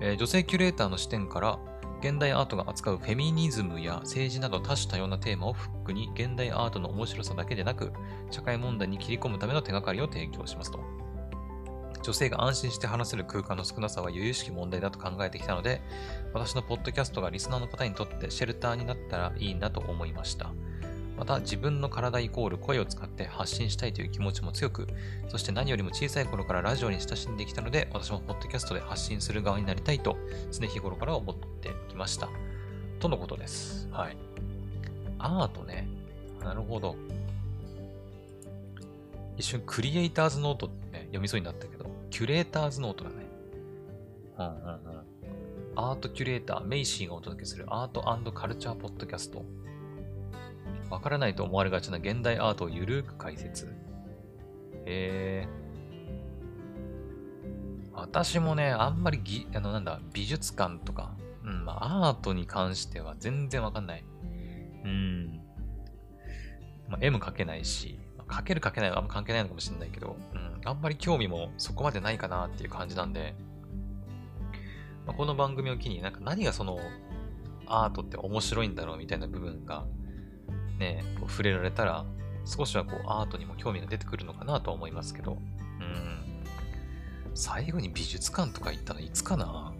えー女性キュレーターの視点から、現代アートが扱うフェミニズムや政治など多種多様なテーマをフックに、現代アートの面白さだけでなく、社会問題に切り込むための手がかりを提供しますと。女性が安心して話せる空間の少なさは由々しき問題だと考えてきたので、私のポッドキャストがリスナーの方にとってシェルターになったらいいなと思いました。また、自分の体イコール声を使って発信したいという気持ちも強く、そして何よりも小さい頃からラジオに親しんできたので、私もポッドキャストで発信する側になりたいと、常日頃から思ってきました。とのことです。はい。アートね。なるほど。一瞬、クリエイターズノートって、ね、読みそうになったけど、キュレーターズノートだね。うんうんうん。アートキュレーター、メイシーがお届けするアートカルチャーポッドキャスト。わからないと思われがちな現代アートをゆるーく解説。へえ。私もね、あんまりぎ、あの、なんだ、美術館とか、うん、まあ、アートに関しては全然わかんない。うん。まあ、絵も描けないし、まあ描ける描けないはあんま関係ないのかもしれないけど、うん、あんまり興味もそこまでないかなっていう感じなんで、まあ、この番組を機に、なんか何がその、アートって面白いんだろうみたいな部分が、ね、こう触れられたら、少しはこうアートにも興味が出てくるのかなとは思いますけど、うん。最後に美術館とか行ったのいつかな？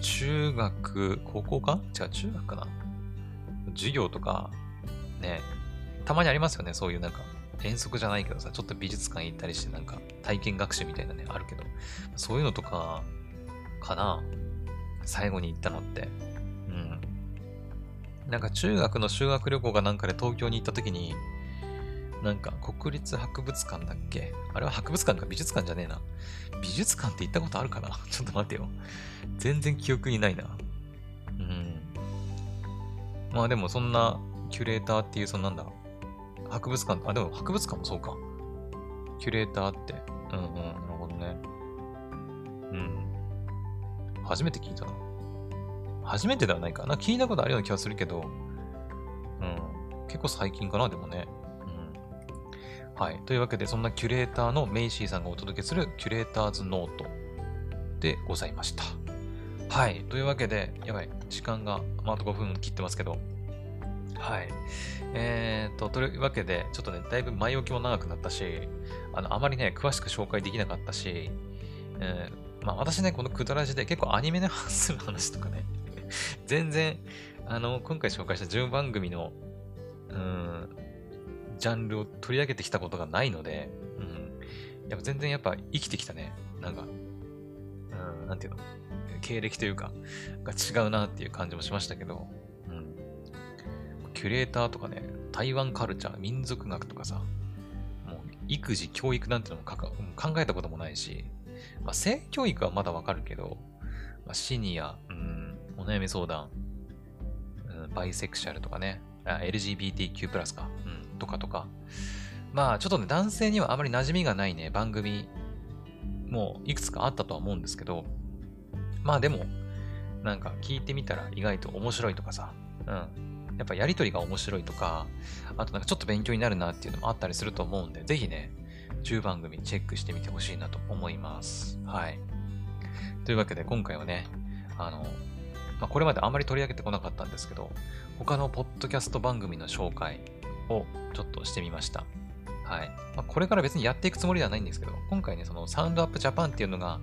中学、高校か？違う、中学かな？授業とか、ね、たまにありますよね。そういうなんか、遠足じゃないけどさ、ちょっと美術館行ったりしてなんか体験学習みたいなね、あるけど、そういうのとか、かな最後に行ったのって。うん。なんか中学の修学旅行がなんかで東京に行った時に、なんか国立博物館だっけ？あれは博物館か美術館じゃねえな。美術館って行ったことあるかな？ちょっと待ってよ。全然記憶にないな。うん。まあでもそんなキュレーターっていう、そんなんだろう。博物館、あ、でも博物館もそうか。キュレーターって。うんうん、なるほどね。うん。初めて聞いたな。初めてではないかな。聞いたことあるような気がするけど、うん。結構最近かな、でもね。うん。はい。というわけで、そんなキュレーターのメイシーさんがお届けするキュレーターズノートでございました。はい。というわけで、やばい。時間が、まあ、あと5分切ってますけど、はい。えー、と、というわけで、ちょっとね、だいぶ前置きも長くなったし、あの、あまりね、詳しく紹介できなかったし、えー、まあ私ね、このくだらじで結構アニメに関する話とかね、全然、あの、今回紹介した10番組の、うん、ジャンルを取り上げてきたことがないので、うん、やっぱ全然やっぱ生きてきたね、なんか、うん、なんていうの、経歴というか、が違うなっていう感じもしましたけど、キュレーターとかね、台湾カルチャー、民族学とかさ、もう育児、教育なんてのも考えたこともないし、まあ、性教育はまだわかるけど、まあ、シニア、うん、お悩み相談、うん、バイセクシャルとかね、LGBTQ+, か、うん、とかとか、まあちょっとね、男性にはあまり馴染みがないね、番組もいくつかあったとは思うんですけど、まあでも、なんか聞いてみたら意外と面白いとかさ、うん、やっぱやりとりが面白いとか、あとなんかちょっと勉強になるなっていうのもあったりすると思うんで、ぜひね、10番組チェックしてみてほしいなと思います。はい。というわけで今回はね、あの、まあ、これまであまり取り上げてこなかったんですけど、他のポッドキャスト番組の紹介をちょっとしてみました。はい。まあ、これから別にやっていくつもりではないんですけど、今回ね、そのサウンドアップジャパンっていうのが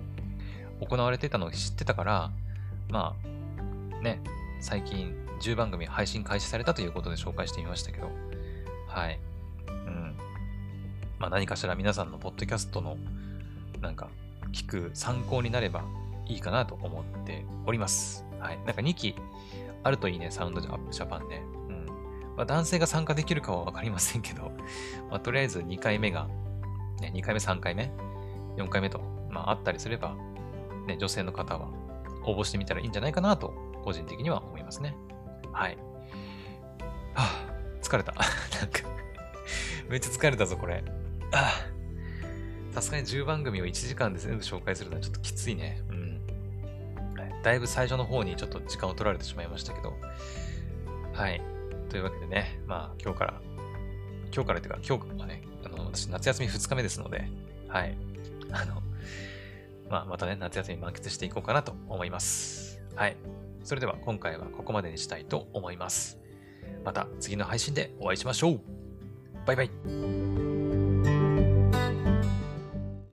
行われてたのを知ってたから、まあ、ね、最近10番組配信開始されたということで紹介してみましたけど、はい。うん。まあ何かしら皆さんのポッドキャストのなんか聞く参考になればいいかなと思っております。はい。なんか2期あるといいね、サウンドジャパンね。うん。まあ男性が参加できるかはわかりませんけど、まあとりあえず2回目が、ね、2回目、3回目、4回目と、まああったりすれば、ね、女性の方は応募してみたらいいんじゃないかなと、個人的には思いますね。はい。はあ、疲れた。なんかめっちゃ疲れたぞ、これ。さすがに10番組を1時間で全部紹介するのはちょっときついね。うん。だいぶ最初の方にちょっと時間を取られてしまいましたけど。はい。というわけでね、まあ今日から、今日からっていうか今日はね、あの、私夏休み2日目ですので、はい。あの、まあまたね、夏休み満喫していこうかなと思います。はい。それでは今回はここまでにしたいと思います。また次の配信でお会いしましょう。バイバイ。